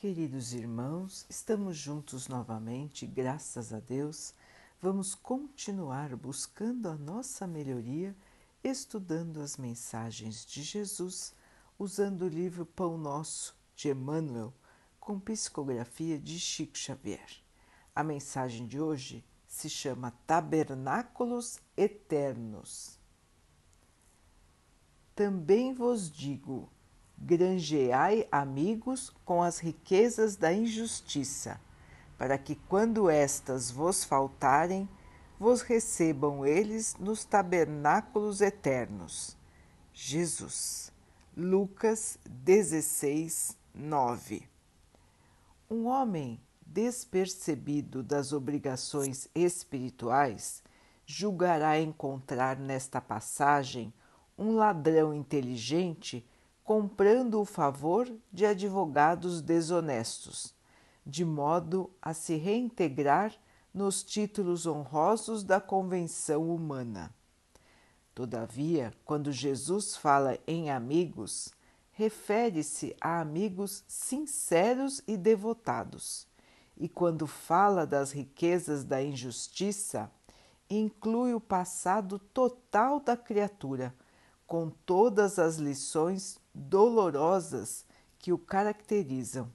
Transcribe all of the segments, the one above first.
Queridos irmãos, estamos juntos novamente, graças a Deus. Vamos continuar buscando a nossa melhoria, estudando as mensagens de Jesus, usando o livro Pão Nosso de Emmanuel, com psicografia de Chico Xavier. A mensagem de hoje se chama Tabernáculos Eternos. Também vos digo granjeai amigos com as riquezas da injustiça, para que, quando estas vos faltarem, vos recebam eles nos tabernáculos eternos. Jesus. Lucas 16, 9. Um homem despercebido das obrigações espirituais julgará encontrar nesta passagem um ladrão inteligente comprando o favor de advogados desonestos, de modo a se reintegrar nos títulos honrosos da convenção humana. Todavia, quando Jesus fala em amigos, refere-se a amigos sinceros e devotados, e quando fala das riquezas da injustiça, inclui o passado total da criatura, com todas as lições dolorosas que o caracterizam.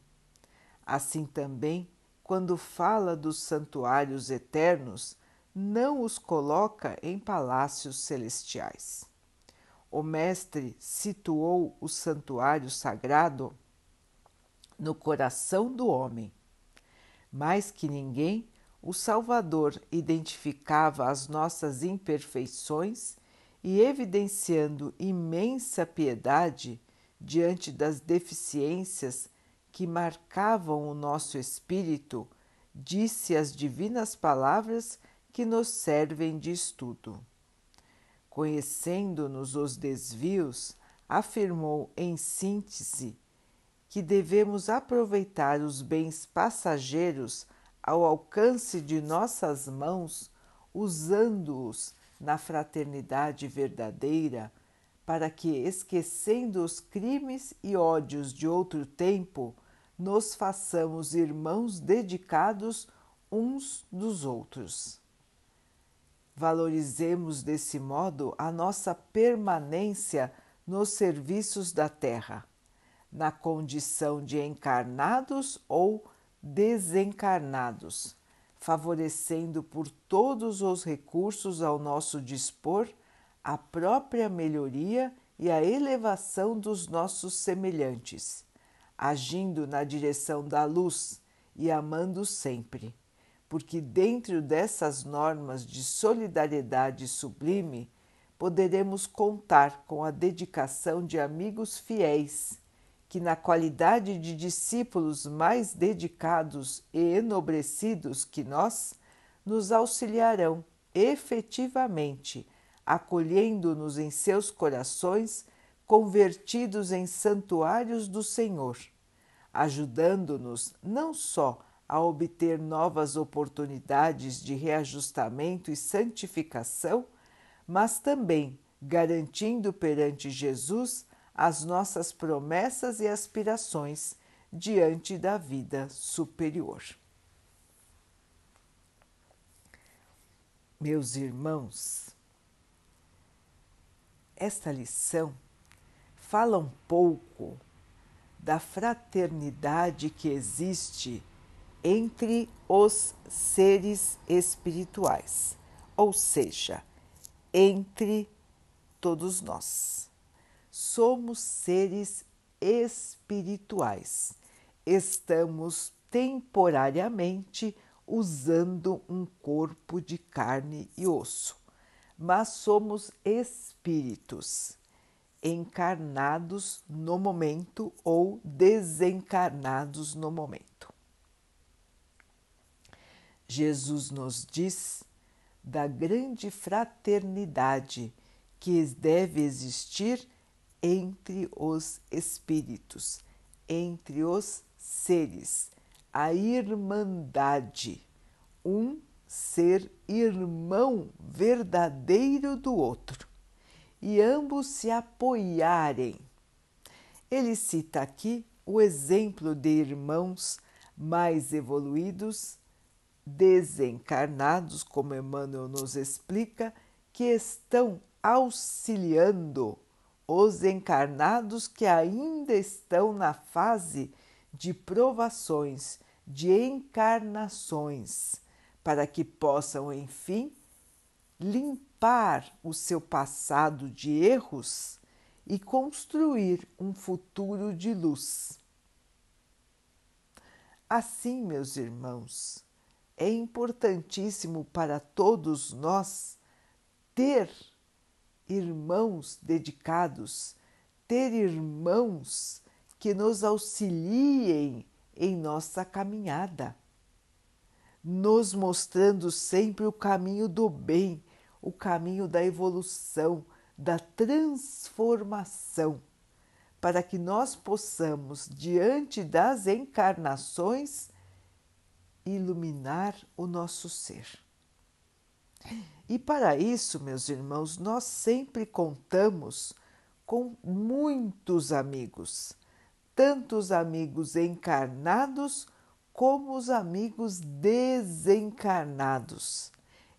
Assim também, quando fala dos santuários eternos, não os coloca em palácios celestiais. O Mestre situou o santuário sagrado no coração do homem. Mais que ninguém, o Salvador identificava as nossas imperfeições e, evidenciando imensa piedade, diante das deficiências que marcavam o nosso espírito, disse as divinas palavras que nos servem de estudo. Conhecendo-nos os desvios, afirmou em síntese que devemos aproveitar os bens passageiros ao alcance de nossas mãos, usando-os na fraternidade verdadeira para que, esquecendo os crimes e ódios de outro tempo, nos façamos irmãos dedicados uns dos outros. Valorizemos desse modo a nossa permanência nos serviços da terra, na condição de encarnados ou desencarnados, favorecendo por todos os recursos ao nosso dispor a própria melhoria e a elevação dos nossos semelhantes, agindo na direção da luz e amando sempre, porque dentro dessas normas de solidariedade sublime poderemos contar com a dedicação de amigos fiéis que, na qualidade de discípulos mais dedicados e enobrecidos que nós, nos auxiliarão efetivamente acolhendo-nos em seus corações, convertidos em santuários do Senhor, ajudando-nos não só a obter novas oportunidades de reajustamento e santificação, mas também garantindo perante Jesus as nossas promessas e aspirações diante da vida superior. Meus irmãos, esta lição fala um pouco da fraternidade que existe entre os seres espirituais, ou seja, entre todos nós. Somos seres espirituais. Estamos temporariamente usando um corpo de carne e osso mas somos espíritos encarnados no momento ou desencarnados no momento. Jesus nos diz da grande fraternidade que deve existir entre os espíritos, entre os seres, a irmandade, um ser irmão verdadeiro do outro e ambos se apoiarem. Ele cita aqui o exemplo de irmãos mais evoluídos, desencarnados, como Emmanuel nos explica, que estão auxiliando os encarnados que ainda estão na fase de provações, de encarnações, para que possam, enfim, limpar o seu passado de erros e construir um futuro de luz. Assim, meus irmãos, é importantíssimo para todos nós ter irmãos dedicados, ter irmãos que nos auxiliem em nossa caminhada, nos mostrando sempre o caminho do bem, o caminho da evolução, da transformação, para que nós possamos, diante das encarnações, iluminar o nosso ser. E para isso, meus irmãos, nós sempre contamos com muitos amigos, tanto os amigos encarnados como os amigos desencarnados.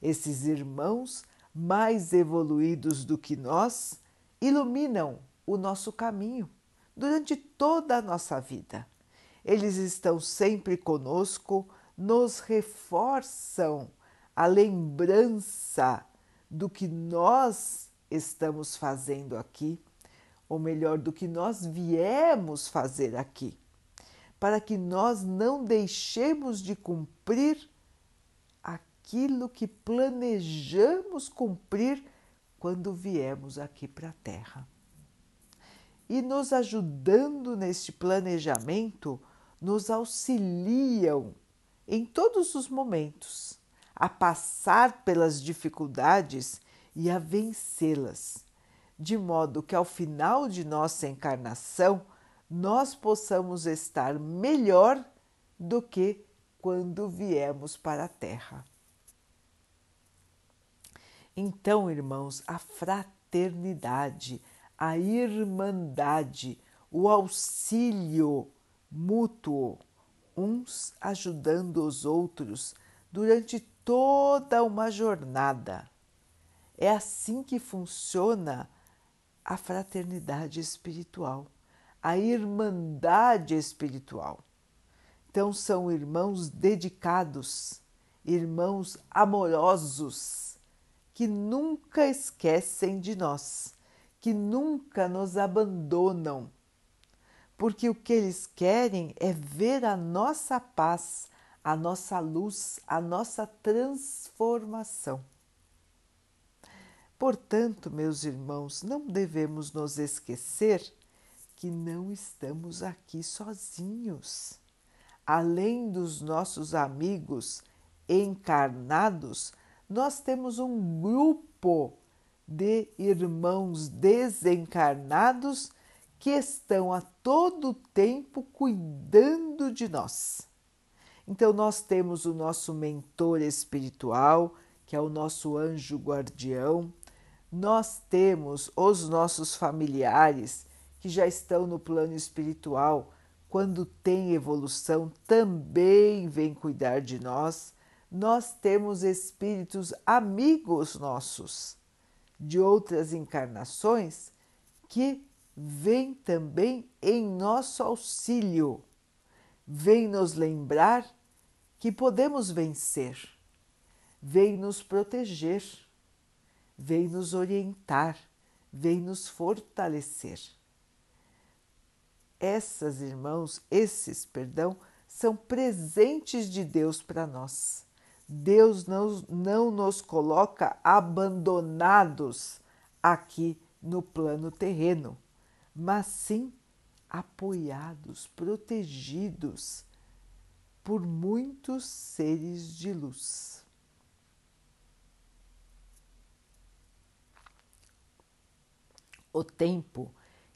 Esses irmãos mais evoluídos do que nós iluminam o nosso caminho durante toda a nossa vida. Eles estão sempre conosco, nos reforçam a lembrança do que nós estamos fazendo aqui, ou melhor, do que nós viemos fazer aqui, para que nós não deixemos de cumprir aquilo que planejamos cumprir quando viemos aqui para a Terra. E nos ajudando neste planejamento, nos auxiliam em todos os momentos a passar pelas dificuldades e a vencê-las, de modo que ao final de nossa encarnação nós possamos estar melhor do que quando viemos para a Terra. Então, irmãos, a fraternidade, a irmandade, o auxílio mútuo, uns ajudando os outros durante toda uma jornada. É assim que funciona a fraternidade espiritual, a irmandade espiritual. Então, são irmãos dedicados, irmãos amorosos, que nunca esquecem de nós, que nunca nos abandonam, porque o que eles querem é ver a nossa paz, a nossa luz, a nossa transformação. Portanto, meus irmãos, não devemos nos esquecer que não estamos aqui sozinhos. Além dos nossos amigos encarnados, nós temos um grupo de irmãos desencarnados que estão a todo tempo cuidando de nós. Então, nós temos o nosso mentor espiritual, que é o nosso anjo guardião, nós temos os nossos familiares que já estão no plano espiritual, quando tem evolução, também vem cuidar de nós. Nós temos espíritos amigos nossos de outras encarnações que vêm também em nosso auxílio vem nos lembrar que podemos vencer, vem nos proteger, vem nos orientar, vem nos fortalecer. Essas irmãos, esses, perdão, são presentes de Deus para nós. Deus não, não nos coloca abandonados aqui no plano terreno, mas sim apoiados, protegidos por muitos seres de luz. O tempo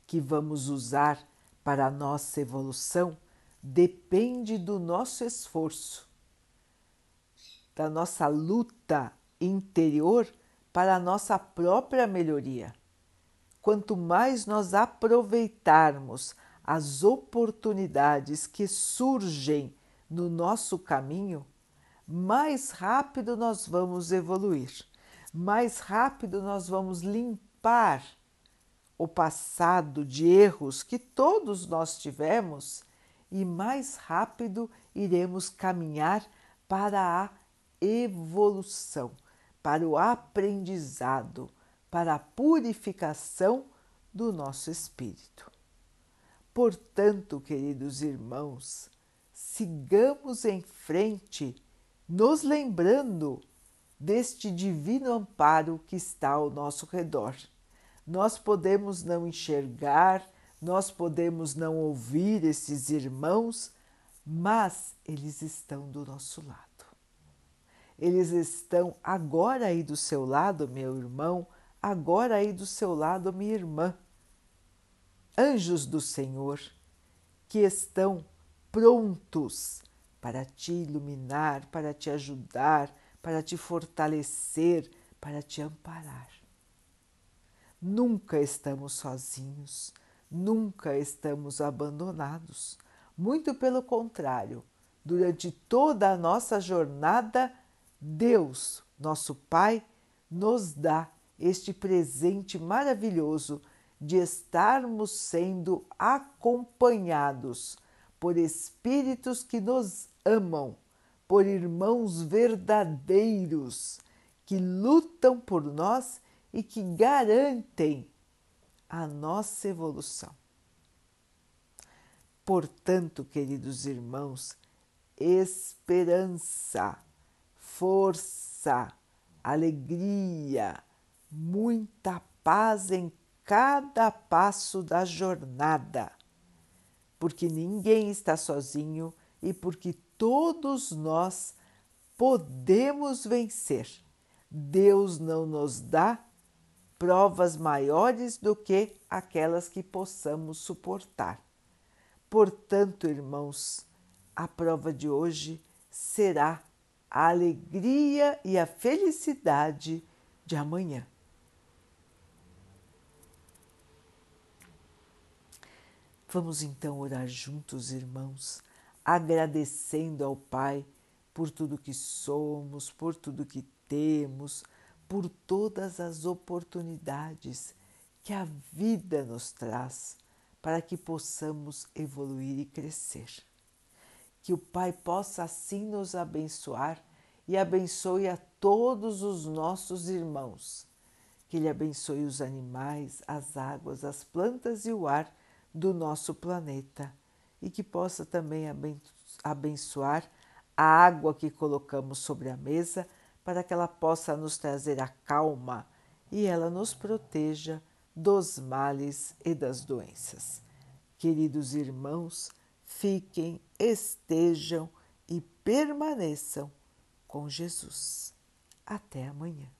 que vamos usar para a nossa evolução depende do nosso esforço, da nossa luta interior para a nossa própria melhoria. Quanto mais nós aproveitarmos as oportunidades que surgem no nosso caminho, mais rápido nós vamos evoluir, mais rápido nós vamos limpar o passado de erros que todos nós tivemos e mais rápido iremos caminhar para a evolução, para o aprendizado, para a purificação do nosso espírito. Portanto, queridos irmãos, sigamos em frente, nos lembrando deste divino amparo que está ao nosso redor. Nós podemos não enxergar, nós podemos não ouvir esses irmãos, mas eles estão do nosso lado. Eles estão agora aí do seu lado, meu irmão, agora aí do seu lado, minha irmã. Anjos do Senhor que estão prontos para te iluminar, para te ajudar, para te fortalecer, para te amparar. Nunca estamos sozinhos, nunca estamos abandonados. Muito pelo contrário, durante toda a nossa jornada, Deus, nosso Pai, nos dá este presente maravilhoso de estarmos sendo acompanhados por espíritos que nos amam, por irmãos verdadeiros que lutam por nós e que garantem a nossa evolução. Portanto, queridos irmãos, esperança, força, alegria, muita paz em cada passo da jornada, porque ninguém está sozinho e porque todos nós podemos vencer. Deus não nos dá provas maiores do que aquelas que possamos suportar. Portanto, irmãos, a prova de hoje será a alegria e a felicidade de amanhã. Vamos então orar juntos, irmãos, agradecendo ao Pai por tudo que somos, por tudo que temos, por todas as oportunidades que a vida nos traz para que possamos evoluir e crescer. Que o Pai possa assim nos abençoar e abençoe a todos os nossos irmãos. Que Ele abençoe os animais, as águas, as plantas e o ar do nosso planeta e que possa também abençoar a água que colocamos sobre a mesa para que ela possa nos trazer a calma e ela nos proteja dos males e das doenças. Queridos irmãos, fiquem, estejam e permaneçam com Jesus. Até amanhã.